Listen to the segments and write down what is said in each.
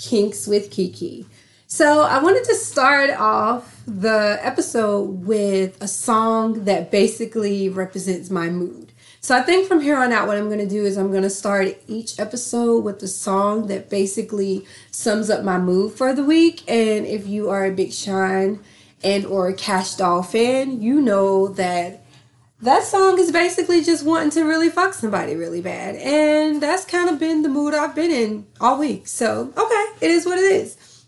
Kinks with Kiki. So, I wanted to start off the episode with a song that basically represents my mood. So, I think from here on out, what I'm going to do is I'm going to start each episode with a song that basically sums up my mood for the week. And if you are a Big Sean and or a Kash Doll fan, you know that that song is basically just wanting to really fuck somebody really bad. And that's kind of been the mood I've been in all week. So, okay, it is what it is.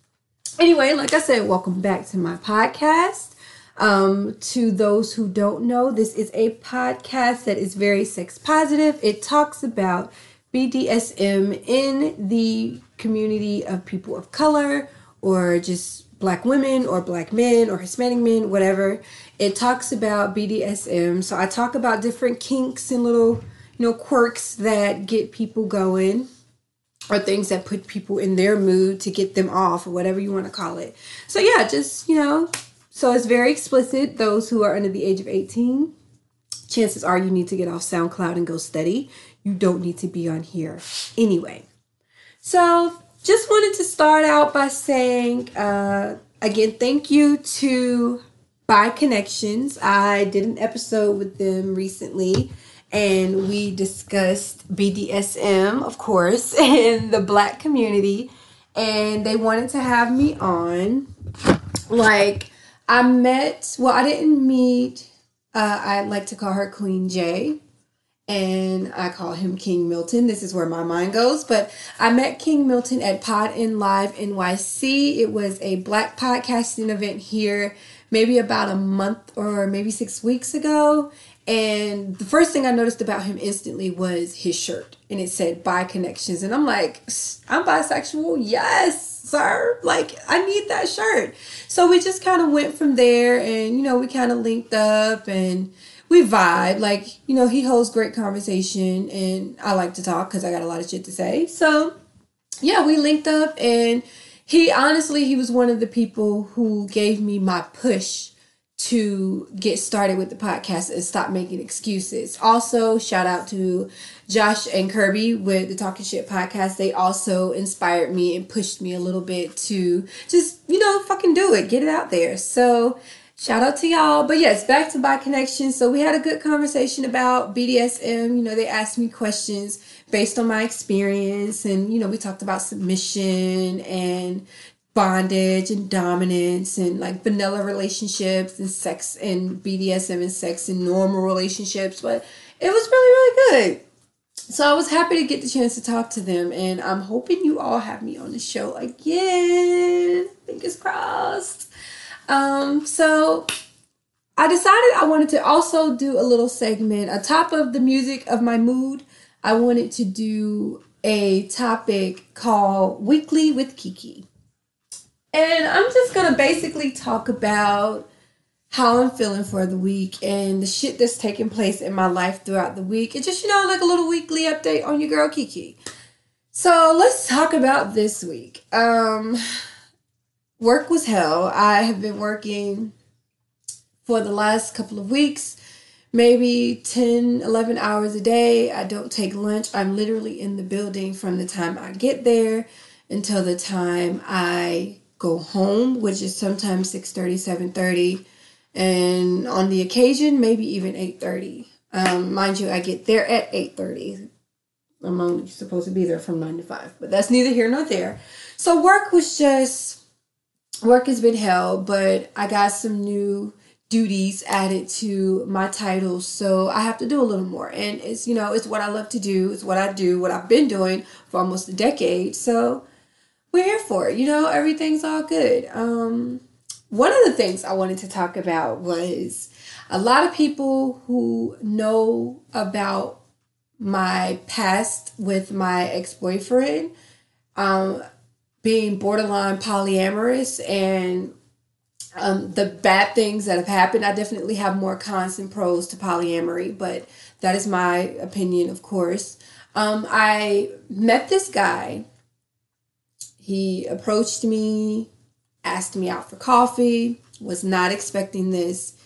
Anyway, like I said, welcome back to my podcast. Um, to those who don't know, this is a podcast that is very sex positive. It talks about BDSM in the community of people of color or just black women or black men or Hispanic men, whatever. It talks about BDSM. So I talk about different kinks and little, you know, quirks that get people going or things that put people in their mood to get them off or whatever you want to call it. So yeah, just, you know, so it's very explicit. Those who are under the age of 18, chances are you need to get off SoundCloud and go study. You don't need to be on here anyway. So just wanted to start out by saying uh, again, thank you to Bi Connections. I did an episode with them recently and we discussed BDSM, of course, in the black community. And they wanted to have me on. Like, I met, well, I didn't meet, uh, I like to call her Queen J and I call him King Milton. This is where my mind goes. But I met King Milton at Pod in Live NYC. It was a black podcasting event here, maybe about a month or maybe six weeks ago. And the first thing I noticed about him instantly was his shirt. And it said Bi Connections. And I'm like, I'm bisexual. Yes, sir. Like, I need that shirt. So we just kind of went from there and, you know, we kind of linked up and we vibe. Like, you know, he holds great conversation and I like to talk because I got a lot of shit to say. So, yeah, we linked up and he honestly, he was one of the people who gave me my push to get started with the podcast and stop making excuses. Also, shout out to Josh and Kirby with the Talking Shit podcast. They also inspired me and pushed me a little bit to just, you know, fucking do it, get it out there. So, Shout out to y'all. But yes, back to Bi Connection. So we had a good conversation about BDSM. You know, they asked me questions based on my experience. And, you know, we talked about submission and bondage and dominance and like vanilla relationships and sex and BDSM and sex and normal relationships. But it was really, really good. So I was happy to get the chance to talk to them. And I'm hoping you all have me on the show again. Fingers crossed. Um, so I decided I wanted to also do a little segment. On top of the music of my mood, I wanted to do a topic called Weekly with Kiki. And I'm just going to basically talk about how I'm feeling for the week and the shit that's taking place in my life throughout the week. It's just, you know, like a little weekly update on your girl Kiki. So let's talk about this week. Um, work was hell. I have been working for the last couple of weeks, maybe 10, 11 hours a day. I don't take lunch. I'm literally in the building from the time I get there until the time I go home, which is sometimes 6:30, 7:30, and on the occasion maybe even 8:30. Um, mind you, I get there at 8:30. I'm only supposed to be there from 9 to 5, but that's neither here nor there. So work was just work has been hell, but I got some new duties added to my title, so I have to do a little more. And it's you know, it's what I love to do, it's what I do, what I've been doing for almost a decade. So we're here for it. You know, everything's all good. Um one of the things I wanted to talk about was a lot of people who know about my past with my ex-boyfriend um being borderline polyamorous and um, the bad things that have happened. I definitely have more cons and pros to polyamory, but that is my opinion, of course. Um, I met this guy. He approached me, asked me out for coffee, was not expecting this.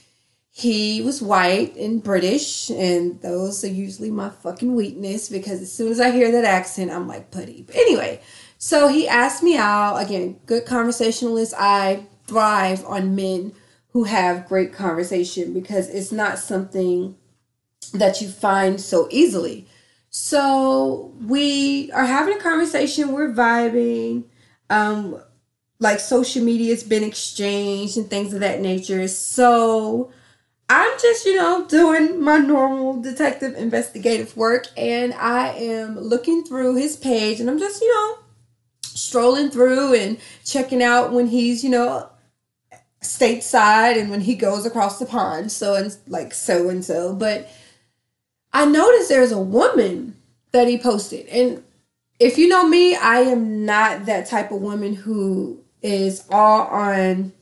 He was white and British, and those are usually my fucking weakness because as soon as I hear that accent, I'm like putty. But anyway, So he asked me out. Again, good conversationalist. I thrive on men who have great conversation because it's not something that you find so easily. So we are having a conversation, we're vibing. Um, like social media has been exchanged and things of that nature. So I'm just, you know, doing my normal detective investigative work and I am looking through his page and I'm just, you know, strolling through and checking out when he's, you know, stateside and when he goes across the pond, so and like so and so. But I noticed there's a woman that he posted. And if you know me, I am not that type of woman who is all on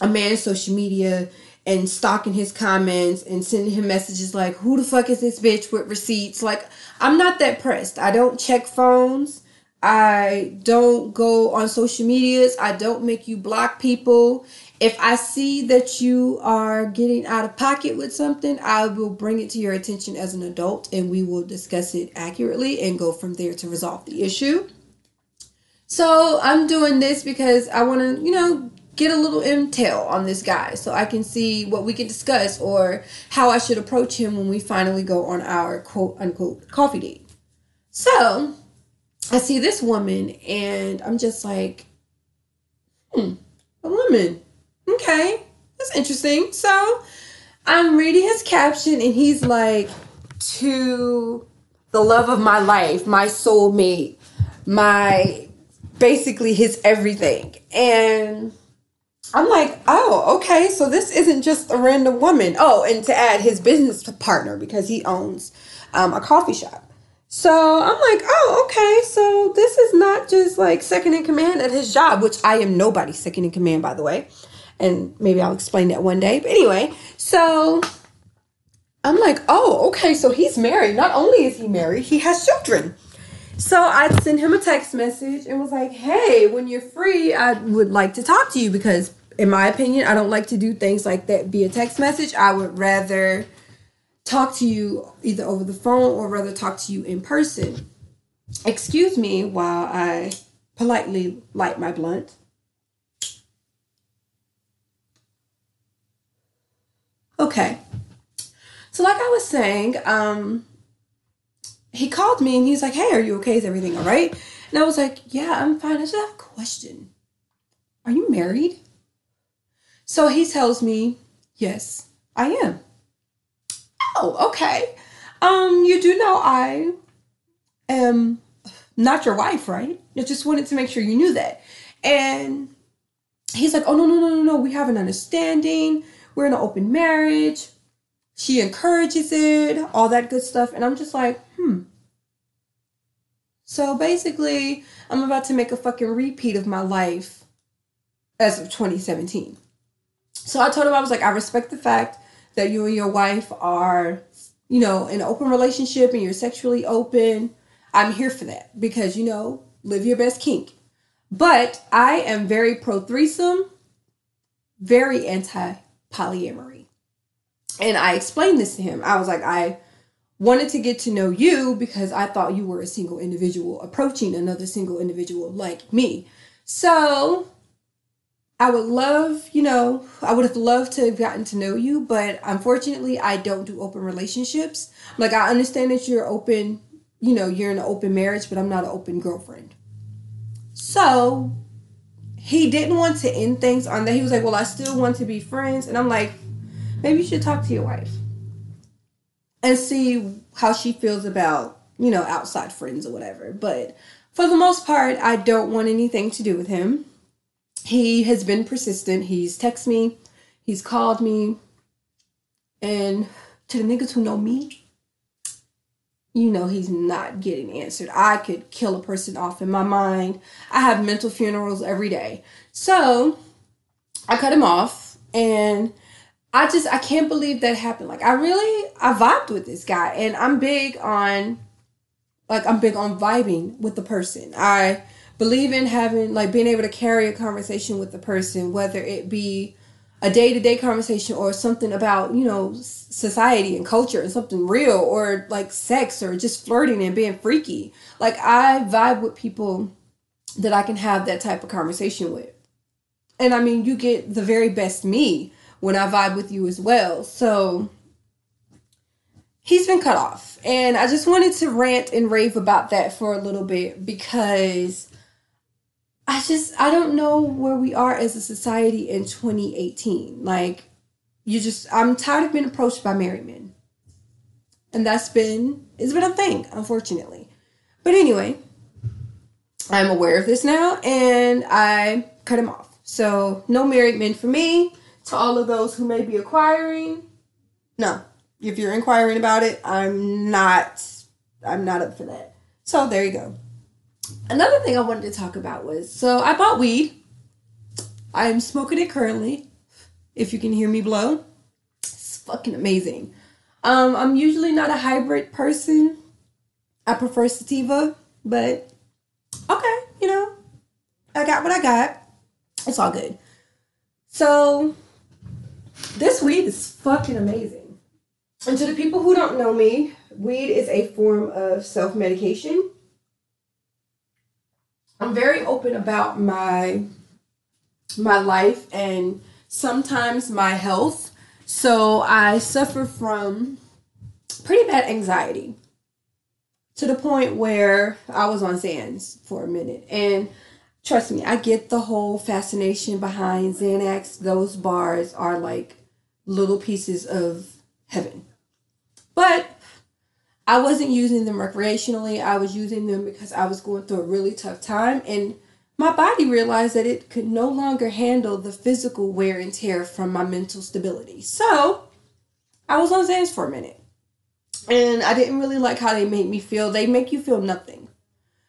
a man's social media and stalking his comments and sending him messages like, who the fuck is this bitch with receipts? Like, I'm not that pressed. I don't check phones. I don't go on social medias. I don't make you block people. If I see that you are getting out of pocket with something, I will bring it to your attention as an adult and we will discuss it accurately and go from there to resolve the issue. So I'm doing this because I want to, you know, get a little intel on this guy so I can see what we can discuss or how I should approach him when we finally go on our quote unquote coffee date. So I see this woman and I'm just like, hmm, a woman. Okay, that's interesting. So I'm reading his caption and he's like, to the love of my life, my soulmate, my basically his everything. And I'm like, oh, okay, so this isn't just a random woman. Oh, and to add his business partner because he owns um, a coffee shop. So I'm like, oh, okay, so this is not just like second in command at his job, which I am nobody's second in command, by the way. And maybe I'll explain that one day. But anyway, so I'm like, oh, okay, so he's married. Not only is he married, he has children. So I sent him a text message and was like, hey, when you're free, I would like to talk to you because in my opinion, I don't like to do things like that via text message. I would rather talk to you either over the phone or rather talk to you in person. Excuse me while I politely light my blunt. Okay. So like I was saying, um he called me and he's like, "Hey, are you okay? Is everything all right?" And I was like, "Yeah, I'm fine. I just have a question. Are you married?" So he tells me, Yes, I am. Oh, okay. Um, you do know I am not your wife, right? I just wanted to make sure you knew that. And he's like, Oh, no, no, no, no, no. We have an understanding. We're in an open marriage. She encourages it, all that good stuff. And I'm just like, Hmm. So basically, I'm about to make a fucking repeat of my life as of 2017. So I told him I was like, I respect the fact that you and your wife are, you know, in an open relationship and you're sexually open. I'm here for that because you know, live your best kink. But I am very pro threesome, very anti polyamory. And I explained this to him. I was like, I wanted to get to know you because I thought you were a single individual approaching another single individual like me. So I would love, you know, I would have loved to have gotten to know you, but unfortunately, I don't do open relationships. Like, I understand that you're open, you know, you're in an open marriage, but I'm not an open girlfriend. So, he didn't want to end things on that. He was like, Well, I still want to be friends. And I'm like, Maybe you should talk to your wife and see how she feels about, you know, outside friends or whatever. But for the most part, I don't want anything to do with him he has been persistent. He's texted me, he's called me, and to the niggas who know me, you know he's not getting answered. I could kill a person off in my mind. I have mental funerals every day. So I cut him off and I just I can't believe that happened. Like I really I vibed with this guy and I'm big on like I'm big on vibing with the person. I believe in having like being able to carry a conversation with the person whether it be a day-to-day conversation or something about you know society and culture and something real or like sex or just flirting and being freaky like i vibe with people that I can have that type of conversation with. And I mean, you get the very best me when I vibe with you as well. So he's been cut off. And I just wanted to rant and rave about that for a little bit because I just I don't know where we are as a society in 2018. Like you just I'm tired of being approached by married men. And that's been it's been a thing, unfortunately. But anyway, I'm aware of this now and I cut him off. So no married men for me. To all of those who may be acquiring, no. If you're inquiring about it, I'm not I'm not up for that. So there you go. Another thing I wanted to talk about was so I bought weed. I'm smoking it currently. If you can hear me blow, it's fucking amazing. Um, I'm usually not a hybrid person. I prefer sativa, but okay, you know, I got what I got. It's all good. So, this weed is fucking amazing. And to the people who don't know me, weed is a form of self medication. I'm very open about my my life and sometimes my health. So I suffer from pretty bad anxiety to the point where I was on Xans for a minute. And trust me, I get the whole fascination behind Xanax. Those bars are like little pieces of heaven. But I wasn't using them recreationally. I was using them because I was going through a really tough time and my body realized that it could no longer handle the physical wear and tear from my mental stability. So, I was on Xans for a minute. And I didn't really like how they made me feel. They make you feel nothing.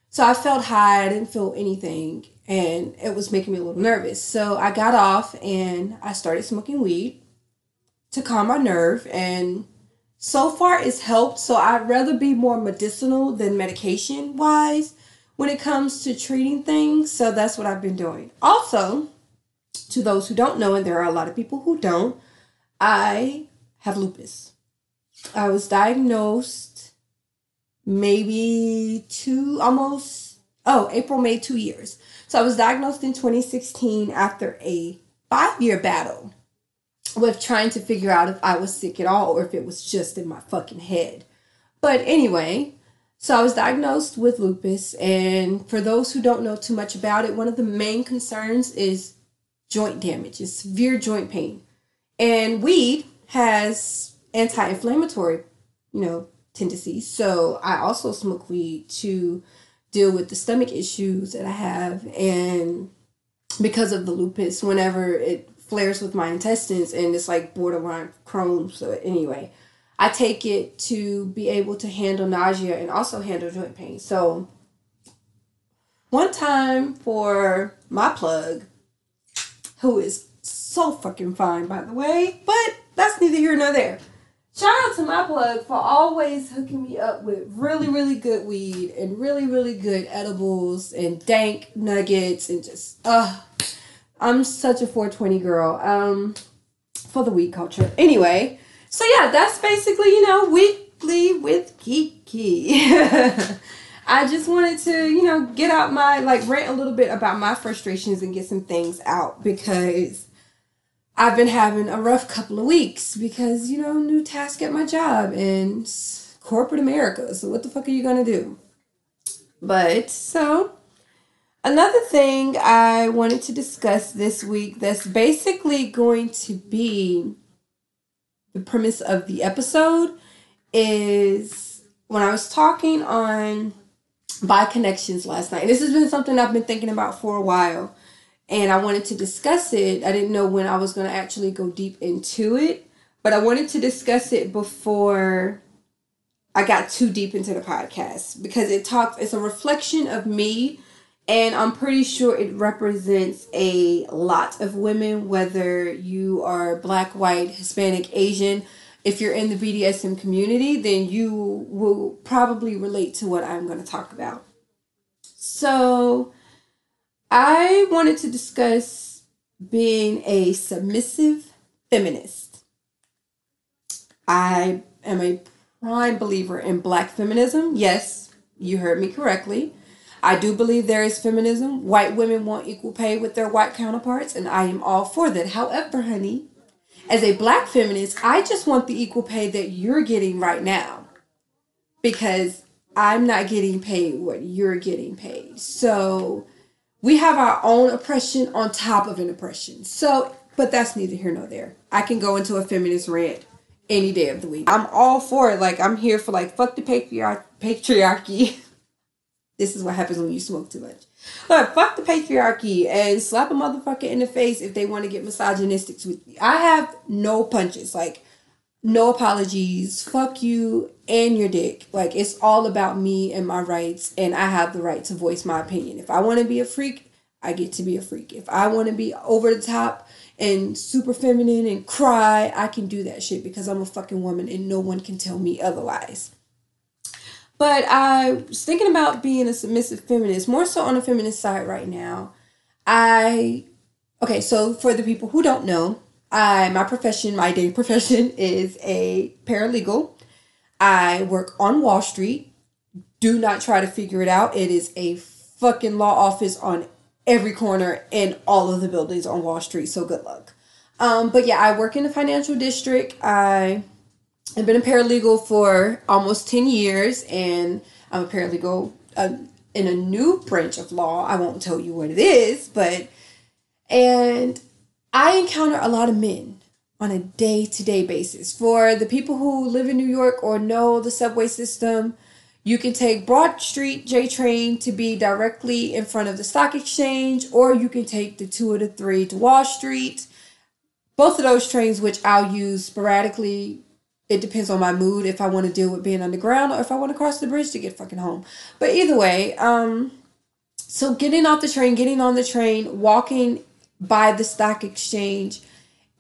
So I felt high, I didn't feel anything, and it was making me a little nervous. So I got off and I started smoking weed to calm my nerve and so far it's helped. So I'd rather be more medicinal than medication wise when it comes to treating things. So that's what I've been doing. Also, to those who don't know, and there are a lot of people who don't, I have lupus. I was diagnosed maybe two, almost, oh, April, May, two years. So I was diagnosed in 2016 after a five year battle with trying to figure out if I was sick at all or if it was just in my fucking head. But anyway, so I was diagnosed with lupus, and for those who don't know too much about it, one of the main concerns is joint damage, is severe joint pain. And weed has anti-inflammatory, you know, tendencies. So I also smoke weed to deal with the stomach issues that I have and because of the lupus whenever it flares with my intestines and it's like borderline Crohn's. So anyway, I take it to be able to handle nausea and also handle joint pain. So one time for my plug, who is so fucking fine by the way, but that's neither here nor there. Shout out to my plug for always hooking me up with really, really good weed and really, really good edibles and dank nuggets and just uh I'm such a 420 girl. Um, for the weed culture. Anyway, so yeah, that's basically you know weekly with Kiki. I just wanted to you know get out my like rant a little bit about my frustrations and get some things out because I've been having a rough couple of weeks because you know new task at my job and corporate America. So what the fuck are you gonna do? But so Another thing I wanted to discuss this week that's basically going to be the premise of the episode is when I was talking on Bi Connections last night. This has been something I've been thinking about for a while. And I wanted to discuss it. I didn't know when I was going to actually go deep into it, but I wanted to discuss it before I got too deep into the podcast because it talks, it's a reflection of me and I'm pretty sure it represents a lot of women, whether you are black, white, Hispanic, Asian. If you're in the BDSM community, then you will probably relate to what I'm going to talk about. So, I wanted to discuss being a submissive feminist. I am a prime believer in black feminism. Yes, you heard me correctly. I do believe there is feminism. White women want equal pay with their white counterparts, and I am all for that. However, honey, as a black feminist, I just want the equal pay that you're getting right now because I'm not getting paid what you're getting paid. So we have our own oppression on top of an oppression. So, but that's neither here nor there. I can go into a feminist rant any day of the week. I'm all for it. Like I'm here for like fuck the patriarch patriarchy. this is what happens when you smoke too much. But fuck the patriarchy and slap a motherfucker in the face if they want to get misogynistic with me. I have no punches. Like no apologies. Fuck you and your dick. Like it's all about me and my rights and I have the right to voice my opinion. If I want to be a freak, I get to be a freak. If I want to be over the top and super feminine and cry, I can do that shit because I'm a fucking woman and no one can tell me otherwise. But I was thinking about being a submissive feminist, more so on the feminist side right now. I okay, so for the people who don't know, I my profession, my day profession is a paralegal. I work on Wall Street. Do not try to figure it out. It is a fucking law office on every corner in all of the buildings on Wall Street. So good luck. Um, but yeah, I work in the financial district. I have been a paralegal for almost 10 years, and I'm a paralegal uh, in a new branch of law. I won't tell you what it is, but, and I encounter a lot of men on a day to day basis. For the people who live in New York or know the subway system, you can take Broad Street J train to be directly in front of the stock exchange, or you can take the two or the three to Wall Street. Both of those trains, which I'll use sporadically, it depends on my mood if I want to deal with being underground or if I want to cross the bridge to get fucking home. But either way, um, so getting off the train, getting on the train, walking by the stock exchange,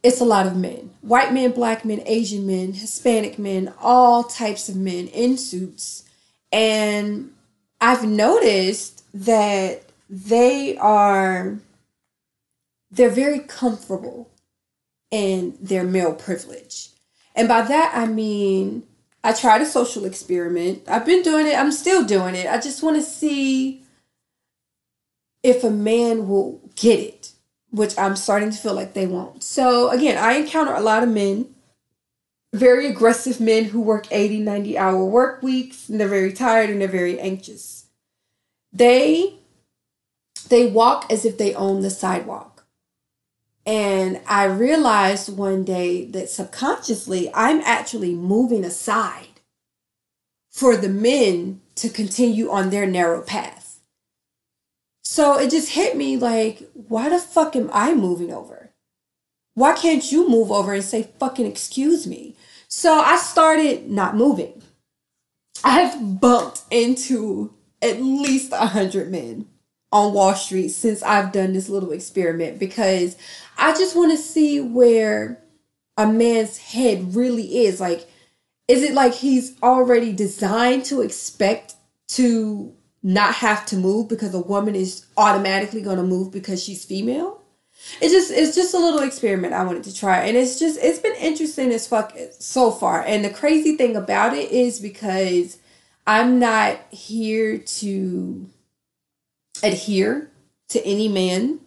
it's a lot of men white men, black men, Asian men, Hispanic men, all types of men in suits. And I've noticed that they are they're very comfortable in their male privilege. And by that I mean I tried a social experiment. I've been doing it. I'm still doing it. I just want to see if a man will get it which I'm starting to feel like they won't. So again, I encounter a lot of men, very aggressive men who work 80, 90 hour work weeks, and they're very tired and they're very anxious. They they walk as if they own the sidewalk. And I realized one day that subconsciously I'm actually moving aside for the men to continue on their narrow path. So it just hit me like, why the fuck am I moving over? Why can't you move over and say fucking excuse me? So I started not moving. I have bumped into at least a hundred men on Wall Street since I've done this little experiment because I just want to see where a man's head really is. Like, is it like he's already designed to expect to not have to move because a woman is automatically going to move because she's female. It's just it's just a little experiment I wanted to try and it's just it's been interesting as fuck so far. And the crazy thing about it is because I'm not here to adhere to any man.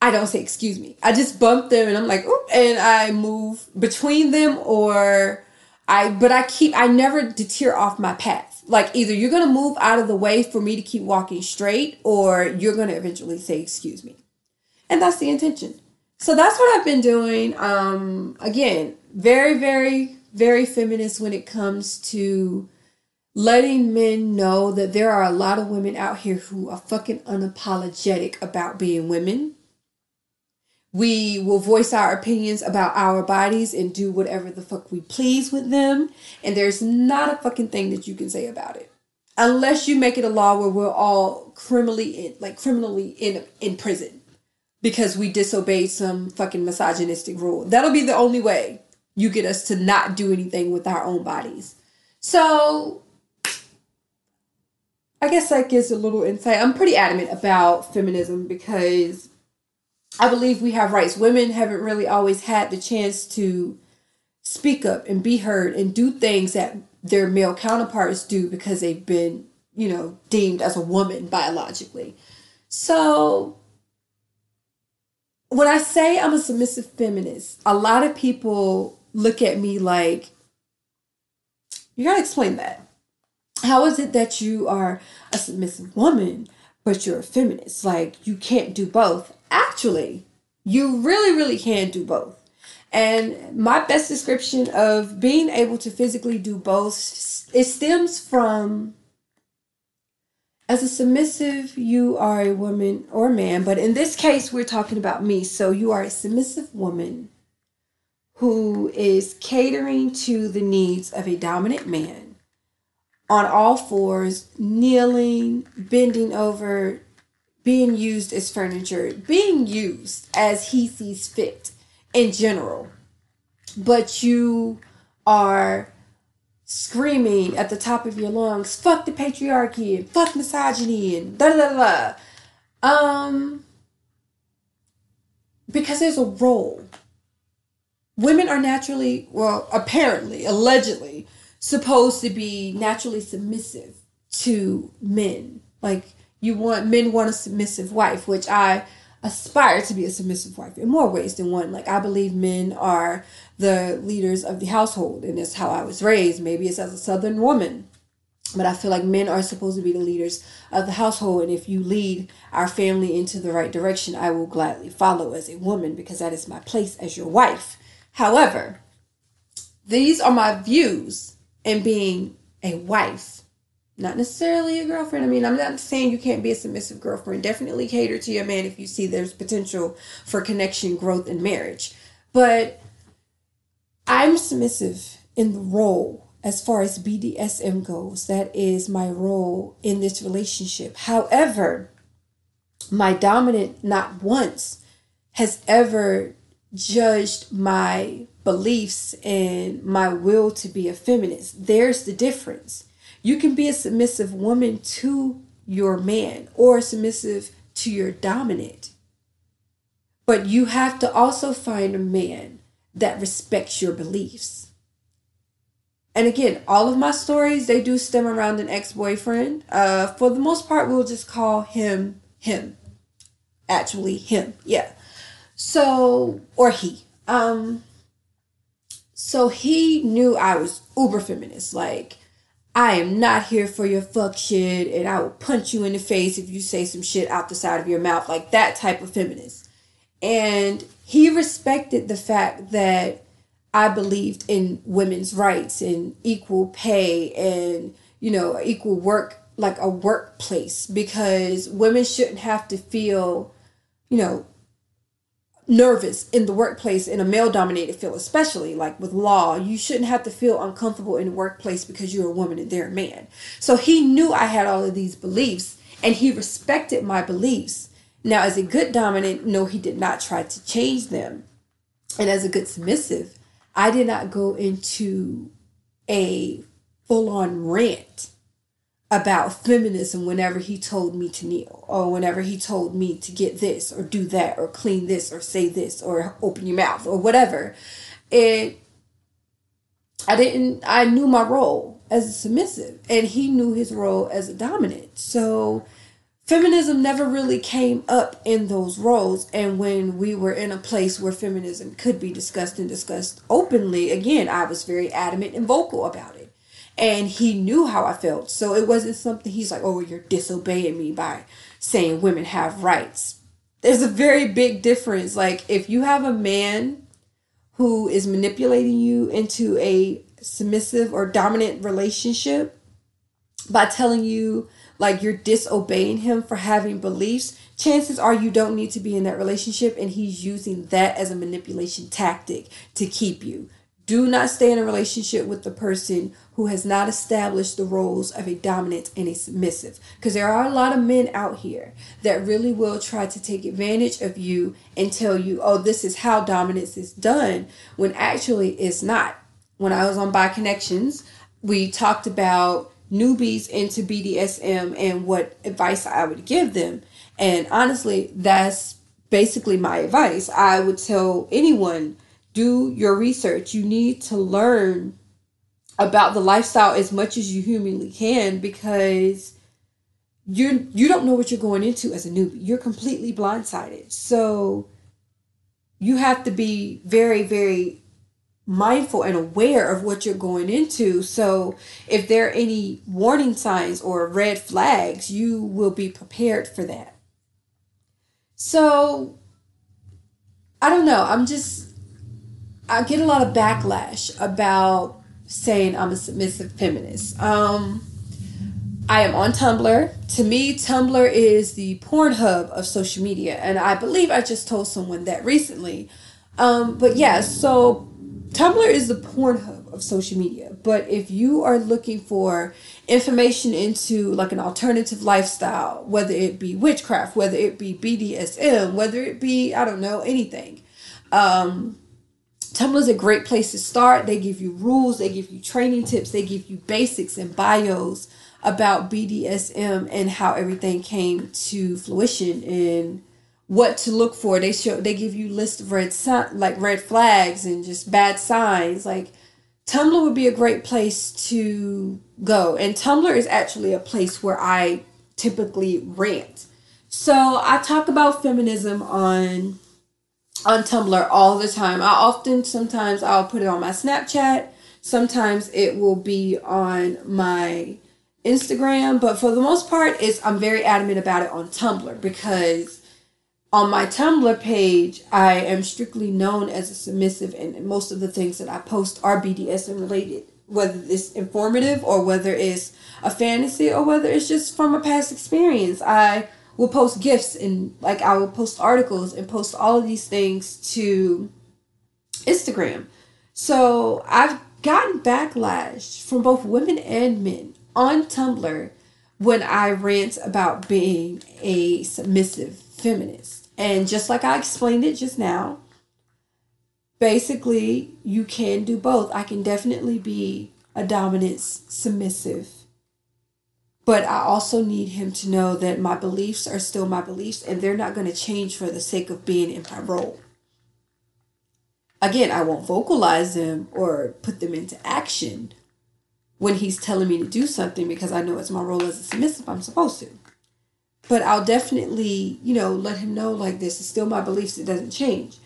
I don't say excuse me. I just bump them and I'm like, Oop, and I move between them or I but I keep I never deter off my path like either you're to move out of the way for me to keep walking straight or you're to eventually say excuse me and that's the intention so that's what i've been doing um again very very very feminist when it comes to letting men know that there are a lot of women out here who are fucking unapologetic about being women we will voice our opinions about our bodies and do whatever the fuck we please with them. And there's not a fucking thing that you can say about it. Unless you make it a law where we're all criminally in, like criminally in in prison because we disobeyed some fucking misogynistic rule. That'll be the only way you get us to not do anything with our own bodies. So I guess that gives a little insight. I'm pretty adamant about feminism because I believe we have rights. Women haven't really always had the chance to speak up and be heard and do things that their male counterparts do because they've been you know, deemed as a woman biologically. So when I say I'm a submissive feminist, a lot of people look at me like, you gotta explain that. How is it that you are a submissive woman, but you're a feminist? Like, you can't do both. Actually, you really, really can do both. And my best description of being able to physically do both, it stems from as a submissive, you are a woman or man, but in this case, we're talking about me. So you are a submissive woman who is catering to the needs of a dominant man on all fours, kneeling, bending over, being used as furniture, being used as he sees fit in general. But you are screaming at the top of your lungs, fuck the patriarchy and fuck misogyny and da da da. Um, because there's a role. Women are naturally, well, apparently, allegedly, supposed to be naturally submissive to men. Like you want men want a submissive wife, which I aspire to be a submissive wife in more ways than one. Like I believe men are the leaders of the household, and it's how I was raised. Maybe it's as a Southern woman, but I feel like men are supposed to be the leaders of the household. And if you lead our family into the right direction, I will gladly follow as a woman because that is my place as your wife. However, these are my views in being a wife not necessarily a girlfriend. I mean, I'm not saying you can't be a submissive girlfriend. Definitely cater to your man if you see there's potential for connection, growth, and marriage. But I'm submissive in the role as far as BDSM goes. That is my role in this relationship. However, my dominant not once has ever judged my beliefs and my will to be a feminist. There's the difference you can be a submissive woman to your man or submissive to your dominant. But you have to also find a man that respects your beliefs. And again, all of my stories, they do stem around an ex-boyfriend. Uh, for the most part, we'll just call him him. Actually, him. Yeah. So, or he. Um, so he knew I was uber feminist. Like, I am not here for your fuck shit and I will punch you in the face if you say some shit out the side of your mouth, like that type of feminist. And he respected the fact that I believed in women's rights and equal pay and, you know, equal work, like a workplace, because women shouldn't have to feel, you know, nervous in the workplace in a male dominated field especially like with law you shouldn't have to feel uncomfortable in the workplace because you're a woman and they're a man. So he knew i had all of these beliefs and he respected my beliefs. Now as a good dominant no he did not try to change them. And as a good submissive i did not go into a full-on rant about feminism whenever he told me to kneel or whenever he told me to get this or do that or clean this or say this or open your mouth or whatever. It i didn't i knew my role as a submissive and he knew his role as a dominant. So feminism never really came up in those roles and when we were in a place where feminism could be discussed and discussed openly again i was very adamant and vocal about it and he knew how I felt. So it wasn't something he's like, oh, you're disobeying me by saying women have rights. There's a very big difference. Like, if you have a man who is manipulating you into a submissive or dominant relationship by telling you like you're disobeying him for having beliefs, chances are you don't need to be in that relationship and he's using that as a manipulation tactic to keep you. Do not stay in a relationship with the person who has not established the roles of a dominant and a submissive. Because there are a lot of men out here that really will try to take advantage of you and tell you, oh, this is how dominance is done, when actually it's not. When I was on Bi Connections, we talked about newbies into BDSM and what advice I would give them. And honestly, that's basically my advice. I would tell anyone do your research. You need to learn about the lifestyle as much as you humanly can because you you don't know what you're going into as a newbie. You're completely blindsided. So you have to be very very mindful and aware of what you're going into. So if there are any warning signs or red flags, you will be prepared for that. So I don't know. I'm just I get a lot of backlash about saying I'm a submissive feminist. Um I am on Tumblr. To me, Tumblr is the Pornhub of social media, and I believe I just told someone that recently. Um, but yeah, so Tumblr is the Pornhub of social media. But if you are looking for information into like an alternative lifestyle, whether it be witchcraft, whether it be BDSM, whether it be I don't know anything, um, Tumblr is a great place to start. They give you rules, they give you training tips, they give you basics and bios about BDSM and how everything came to fruition and what to look for. They show they give you list of red like red flags and just bad signs. Like Tumblr would be a great place to go. And Tumblr is actually a place where I typically rant. So I talk about feminism on on Tumblr all the time. I often sometimes I'll put it on my Snapchat. Sometimes it will be on my Instagram, but for the most part, it's I'm very adamant about it on Tumblr because on my Tumblr page, I am strictly known as a submissive, and most of the things that I post are BDSM related, whether it's informative or whether it's a fantasy or whether it's just from a past experience. I will post gifts and like I will post articles and post all of these things to Instagram. So I've gotten backlash from both women and men on Tumblr when I rant about being a submissive feminist. And just like I explained it just now, basically you can do both. I can definitely be a dominant submissive. But I also need him to know that my beliefs are still my beliefs and they're not going to change for the sake of being in my role. Again, I won't vocalize them or put them into action, when he's telling me to do something because I know it's my role as a submissive, I'm supposed to. But I'll definitely, you know, let him know like this is still my beliefs, it doesn't change.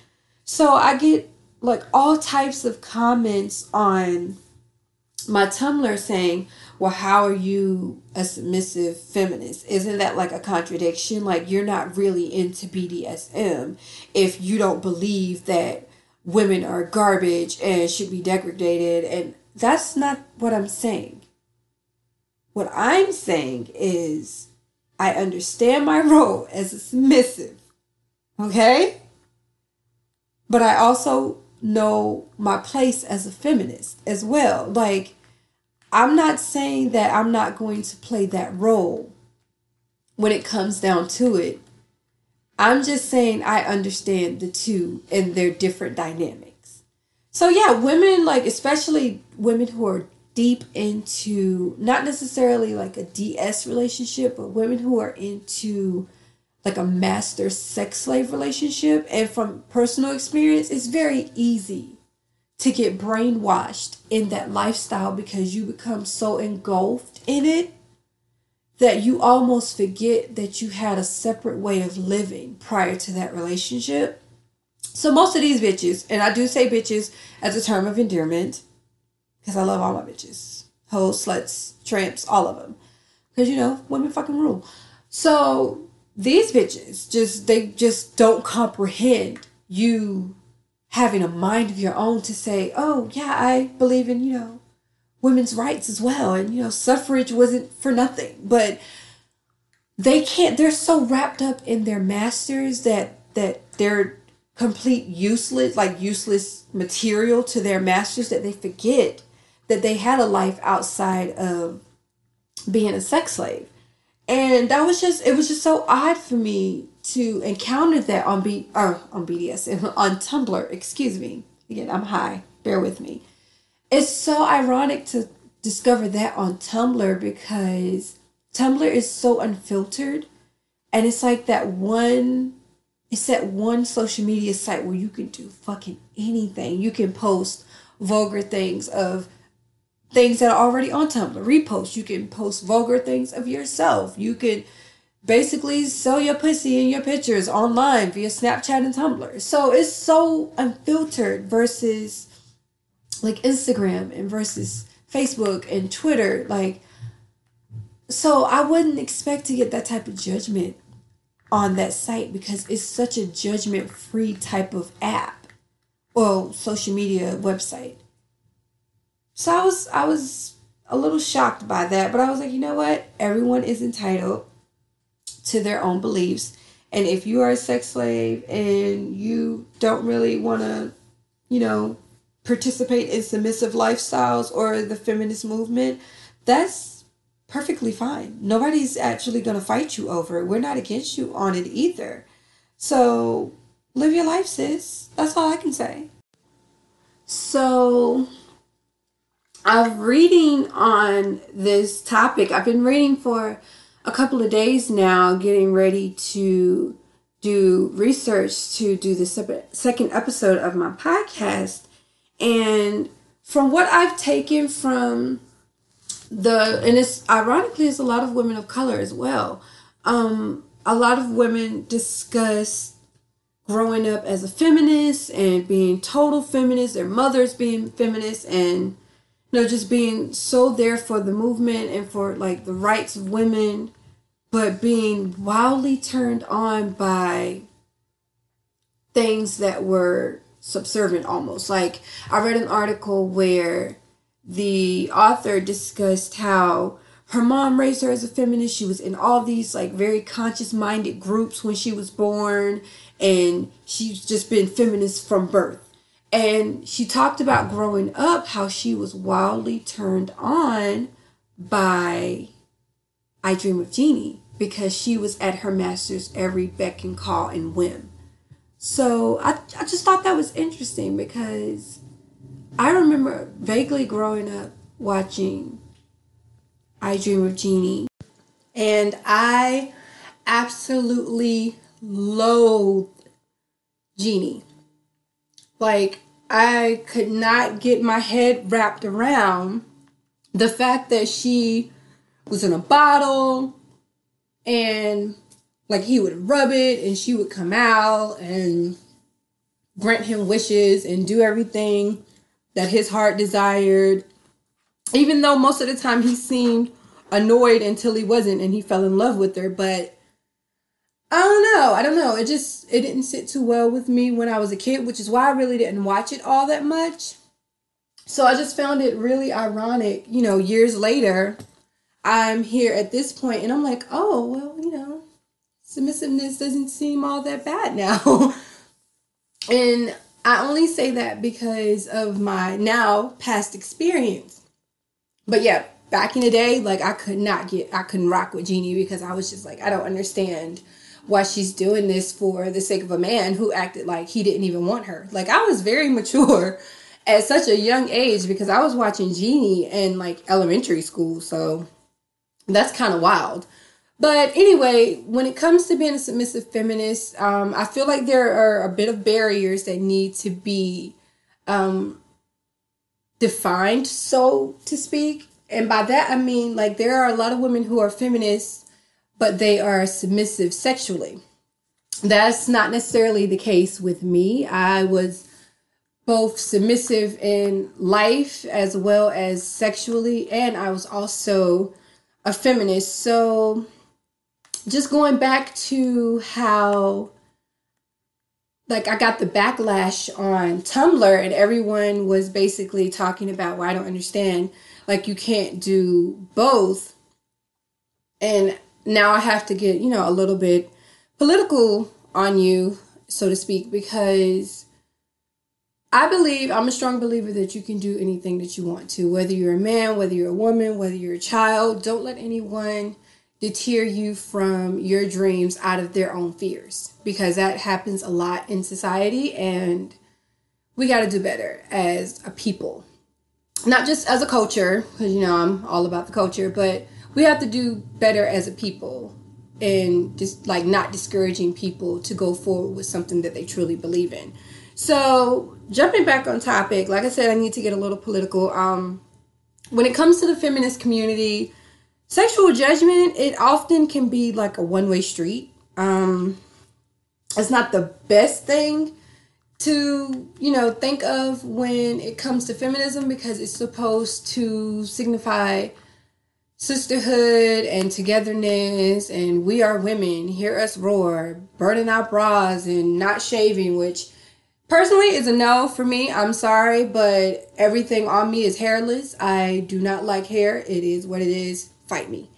So I get like all types of comments on my Tumblr saying, well, how are you a submissive feminist? Isn't that like a contradiction? Like, you're not really into BDSM if you don't believe that women are garbage and should be degraded and that's not what I'm saying. What I'm saying is, I understand my role as a submissive, okay? But I also know my place as a feminist as well. Like, I'm not saying that I'm not going to play that role when it comes down to it. I'm just saying I understand the two and their different dynamics. So yeah, women like especially women who are deep into not necessarily like a DS relationship, but women who are into like a master sex slave relationship and from personal experience, it's very easy to get brainwashed in that lifestyle because you become so engulfed in it that you almost forget that you had a separate way of living prior to that relationship so most of these bitches, and I do say bitches as a term of endearment, because I love all my bitches, hoes, sluts, tramps, all of them, because you know women fucking rule. So these bitches just they just don't comprehend you having a mind of your own to say, oh yeah, I believe in you know women's rights as well, and you know suffrage wasn't for nothing, but they can't. They're so wrapped up in their masters that that they're complete useless, like useless material to their masters that they forget that they had a life outside of being a sex slave. And that was just it was just so odd for me to encounter that on B or on BDS on Tumblr, excuse me. Again, I'm high. Bear with me. It's so ironic to discover that on Tumblr because Tumblr is so unfiltered and it's like that one it's that one social media site where you can do fucking anything. You can post vulgar things of things that are already on Tumblr. Repost. You can post vulgar things of yourself. You can basically sell your pussy and your pictures online via Snapchat and Tumblr. So it's so unfiltered versus like Instagram and versus Facebook and Twitter. Like, so I wouldn't expect to get that type of judgment on that site because it's such a judgment free type of app well social media website so i was i was a little shocked by that but i was like you know what everyone is entitled to their own beliefs and if you are a sex slave and you don't really want to you know participate in submissive lifestyles or the feminist movement that's perfectly fine. Nobody's actually going to fight you over it. We're not against you on it either. So live your life, sis. That's all I can say. So I'm reading on this topic. I've been reading for a couple of days now, getting ready to do research to do the second episode of my podcast. And from what I've taken from the and it's ironically it's a lot of women of color as well. Um, a lot of women discuss growing up as a feminist and being total feminist, their mothers being feminist, and you know just being so there for the movement and for like the rights of women, but being wildly turned on by things that were subservient almost. Like I read an article where the author discussed how her mom raised her as a feminist. She was in all these like very conscious minded groups when she was born, and she's just been feminist from birth. And she talked about growing up how she was wildly turned on by I Dream of Jeannie because she was at her master's every beck and call and whim. So I, I just thought that was interesting because I remember vaguely growing up watching I Dream of Jeannie, and I absolutely loathed Jeannie. Like, I could not get my head wrapped around the fact that she was in a bottle and like he would rub it and she would come out and grant him wishes and do everything that his heart desired. Even though most of the time he seemed annoyed until he wasn't and he fell in love with her, but I don't know. I don't know. It just it didn't sit too well with me when I was a kid, which is why I really didn't watch it all that much. So I just found it really ironic, you know, years later, I'm here at this point and I'm like, "Oh, well, you know, submissiveness doesn't seem all that bad now." and I only say that because of my now past experience. But yeah, back in the day, like I could not get, I couldn't rock with Jeannie because I was just like, I don't understand why she's doing this for the sake of a man who acted like he didn't even want her. Like I was very mature at such a young age because I was watching Jeannie in like elementary school. So that's kind of wild. But anyway, when it comes to being a submissive feminist, um, I feel like there are a bit of barriers that need to be um, defined, so to speak. And by that, I mean like there are a lot of women who are feminists, but they are submissive sexually. That's not necessarily the case with me. I was both submissive in life as well as sexually, and I was also a feminist. So just going back to how like I got the backlash on Tumblr and everyone was basically talking about well I don't understand like you can't do both and now I have to get you know a little bit political on you so to speak because I believe I'm a strong believer that you can do anything that you want to whether you're a man whether you're a woman whether you're a child. Don't let anyone deter you from your dreams out of their own fears because that happens a lot in society and we got to do better as a people. Not just as a culture because you know i'm all about the culture but we have to do better as a people and just like not discouraging people to go forward with something that they truly believe in so jumping back on topic like i said i need to get a little political um when it comes to the feminist community, sexual judgment it often can be like a one-way street. Um it's not the best thing to, you know, think of when it comes to feminism because it's supposed to signify sisterhood and togetherness and we are women. Hear us roar burning our bras and not shaving which personally is a no for me. I'm sorry but everything on me is hairless. I do not like hair. It is what it is. Fight me.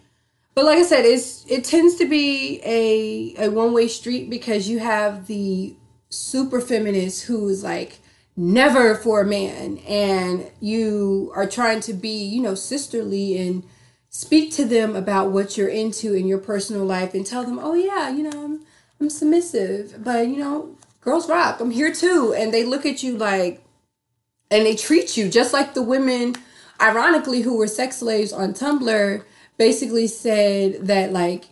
But like i said it's it tends to be a a one-way street because you have the super feminist who's like never for a man and you are trying to be you know sisterly and speak to them about what you're into in your personal life and tell them, oh yeah, you know, I'm I'm submissive, but you know, girls rock. I'm here too. And they look at you like and they treat you just like the women ironically who were sex slaves on Tumblr basically said that like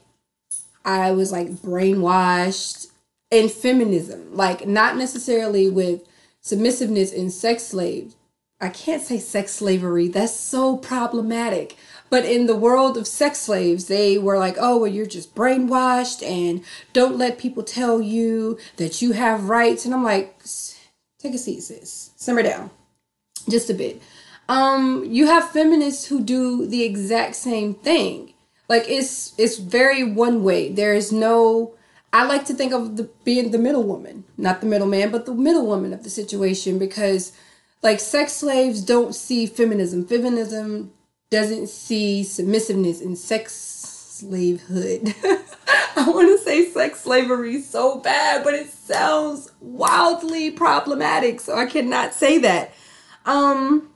I was like brainwashed in feminism, like not necessarily with submissiveness in sex slaves. I can't say sex slavery. That's so problematic. But in the world of sex slaves, they were like, oh, well, you're just brainwashed and don't let people tell you that you have rights. And I'm like, take a seat, sis. Simmer down just a bit. Um, you have feminists who do the exact same thing. Like it's it's very one way. There is no I like to think of the being the middle woman, not the middleman, but the middle woman of the situation because like sex slaves don't see feminism. Feminism doesn't see submissiveness in sex slavehood. I want to say sex slavery so bad, but it sounds wildly problematic, so I cannot say that. Um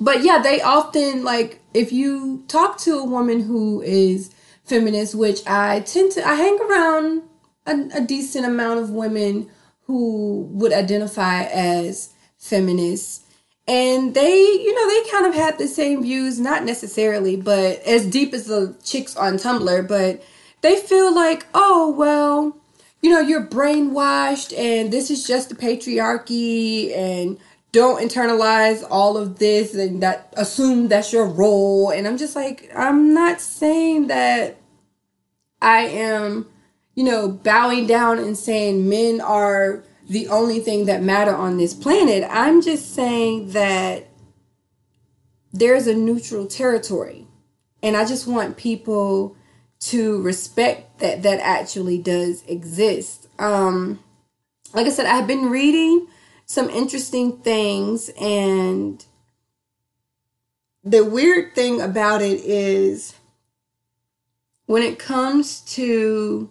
but yeah, they often like if you talk to a woman who is feminist, which I tend to I hang around a, a decent amount of women who would identify as feminists and they you know they kind of had the same views not necessarily but as deep as the chicks on tumblr but they feel like oh well you know you're brainwashed and this is just the patriarchy and don't internalize all of this and that assume that's your role. And i'm just like i'm not saying that i am you know bowing down and saying men are the only thing that matter on this planet. I'm just saying that there's a neutral territory. And I just want people to respect that that actually does exist. Um like I said, I've been reading some interesting things and the weird thing about it is when it comes to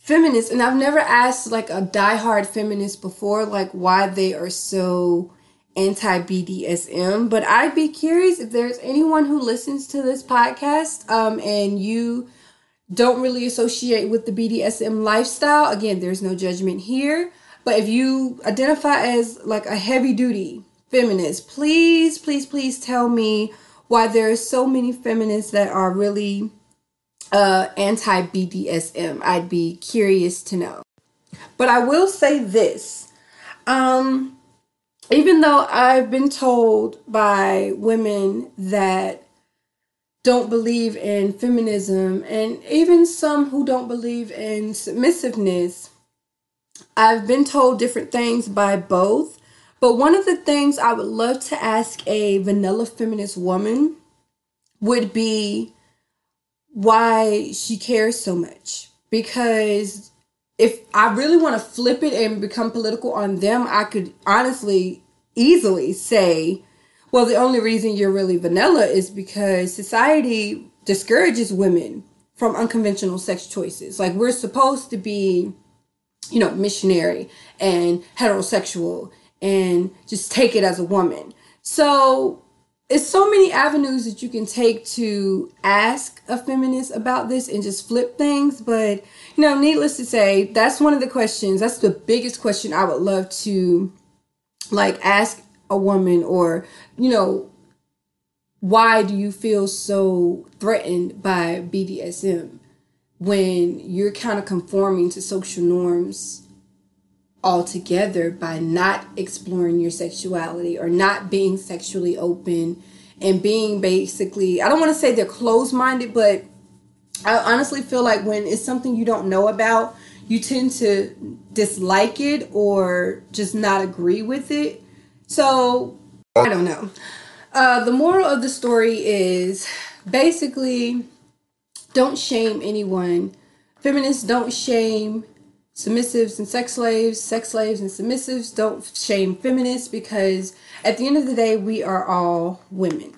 feminists, and I've never asked like a diehard feminist before, like why they are so anti BDSM, but I'd be curious if there's anyone who listens to this podcast um, and you don't really associate with the BDSM lifestyle. Again, there's no judgment here, but if you identify as like a heavy duty feminist, please, please, please tell me why there are so many feminists that are really uh, anti BDSM. I'd be curious to know. But I will say this. Um, even though I've been told by women that don't believe in feminism and even some who don't believe in submissiveness, I've been told different things by both. But one of the things I would love to ask a vanilla feminist woman would be why she cares so much because if I really want to flip it and become political on them, I could honestly easily say, well, the only reason you're really vanilla is because society discourages women from unconventional sex choices. Like we're supposed to be, you know, missionary and heterosexual and just take it as a woman. So it's so many avenues that you can take to ask a feminist about this and just flip things but you know needless to say that's one of the questions that's the biggest question i would love to like ask a woman or you know why do you feel so threatened by bdsm when you're kind of conforming to social norms altogether by not exploring your sexuality or not being sexually open and being basically, I don't want to say they're closed minded, but I honestly feel like when it's something you don't know about, you tend to dislike it or just not agree with it. So, I don't know. Uh, the moral of the story is basically don't shame anyone. Feminists don't shame submissives and sex slaves, sex slaves and submissives don't shame feminists because at the end of the day, we are all women.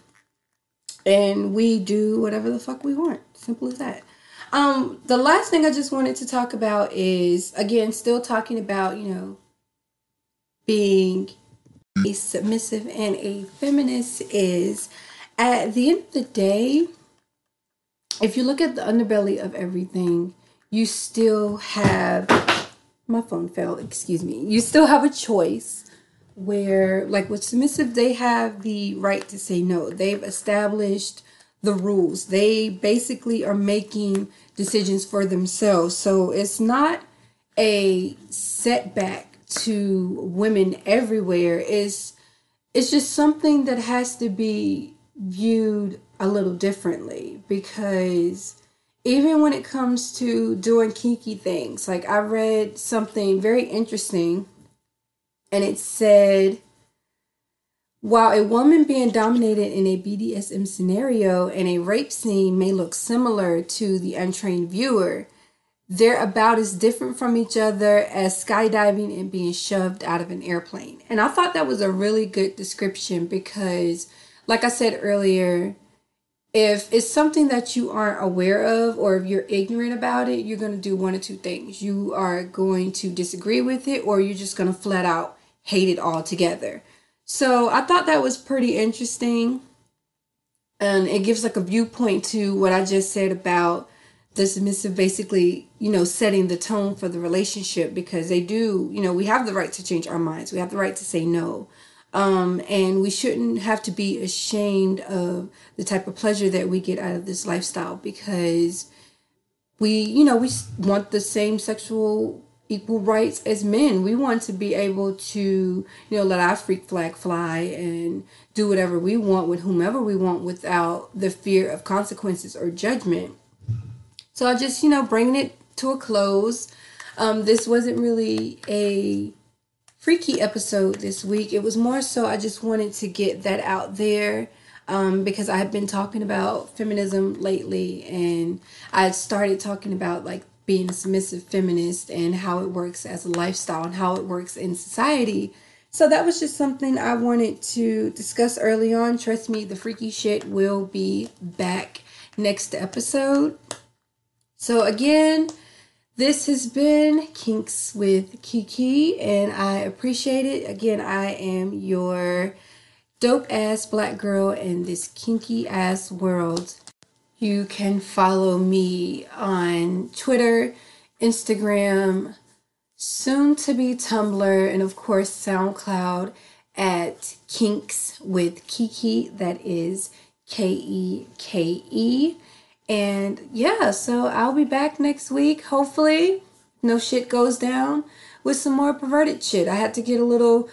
And we do whatever the fuck we want. Simple as that. Um, the last thing I just wanted to talk about is again, still talking about, you know, being a submissive and a feminist is at the end of the day, if you look at the underbelly of everything, you still have my phone fell, excuse me. You still have a choice where like with submissive they have the right to say no. They've established the rules. They basically are making decisions for themselves. So it's not a setback to women everywhere. It's it's just something that has to be viewed a little differently because even when it comes to doing kinky things, like I read something very interesting and it said while a woman being dominated in a BDSM scenario and a rape scene may look similar to the untrained viewer, they're about as different from each other as skydiving and being shoved out of an airplane. And I thought that was a really good description because, like I said earlier, if it's something that you aren't aware of or if you're ignorant about it, you're going to do one or two things. You are going to disagree with it or you're just going to flat out hate it altogether. So I thought that was pretty interesting. And it gives like a viewpoint to what I just said about the submissive basically, you know, setting the tone for the relationship because they do, you know, we have the right to change our minds. We have the right to say no. Um, and we shouldn't have to be ashamed of the type of pleasure that we get out of this lifestyle because we, you know, we want the same sexual equal rights as men. We want to be able to, you know, let our freak flag fly and do whatever we want with whomever we want without the fear of consequences or judgment. So I just, you know, bringing it to a close. Um, this wasn't really a freaky episode this week. It was more so I just wanted to get that out there um, because I have been talking about feminism lately and I started talking about like being a submissive feminist and how it works as a lifestyle and how it works in society. So that was just something I wanted to discuss early on. Trust me, the freaky shit will be back next episode. So again, this has been Kinks with Kiki, and I appreciate it. Again, I am your dope ass black girl in this kinky ass world. You can follow me on Twitter, Instagram, soon to be Tumblr, and of course SoundCloud at Kinks with Kiki. That is K E K E. And yeah, so I'll be back next week. Hopefully, no shit goes down with some more perverted shit. I had to get a little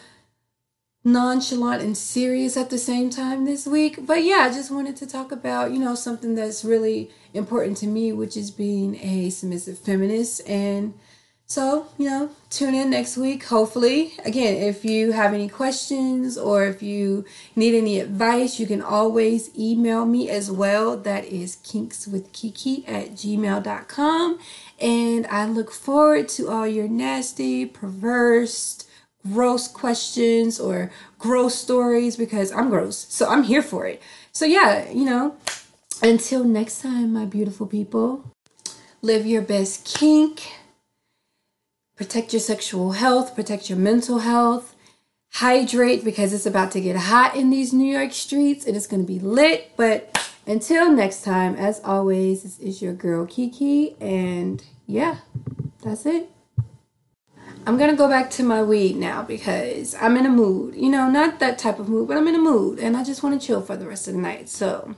nonchalant and serious at the same time this week. But yeah, I just wanted to talk about, you know, something that's really important to me, which is being a submissive feminist and so, you know, tune in next week, hopefully. Again, if you have any questions or if you need any advice, you can always email me as well. That is kinkswithkiki at gmail.com. And I look forward to all your nasty, perverse, gross questions or gross stories because I'm gross. So I'm here for it. So, yeah, you know, until next time, my beautiful people, live your best kink protect your sexual health, protect your mental health, hydrate because it's about to get hot in these New York streets and it's going to be lit. But until next time, as always, this is your girl Kiki, and yeah, that's it. I'm gonna go back to my weed now because I'm in a mood. You know, not that type of mood, but I'm in a mood and I just want to chill for the rest of the night. So.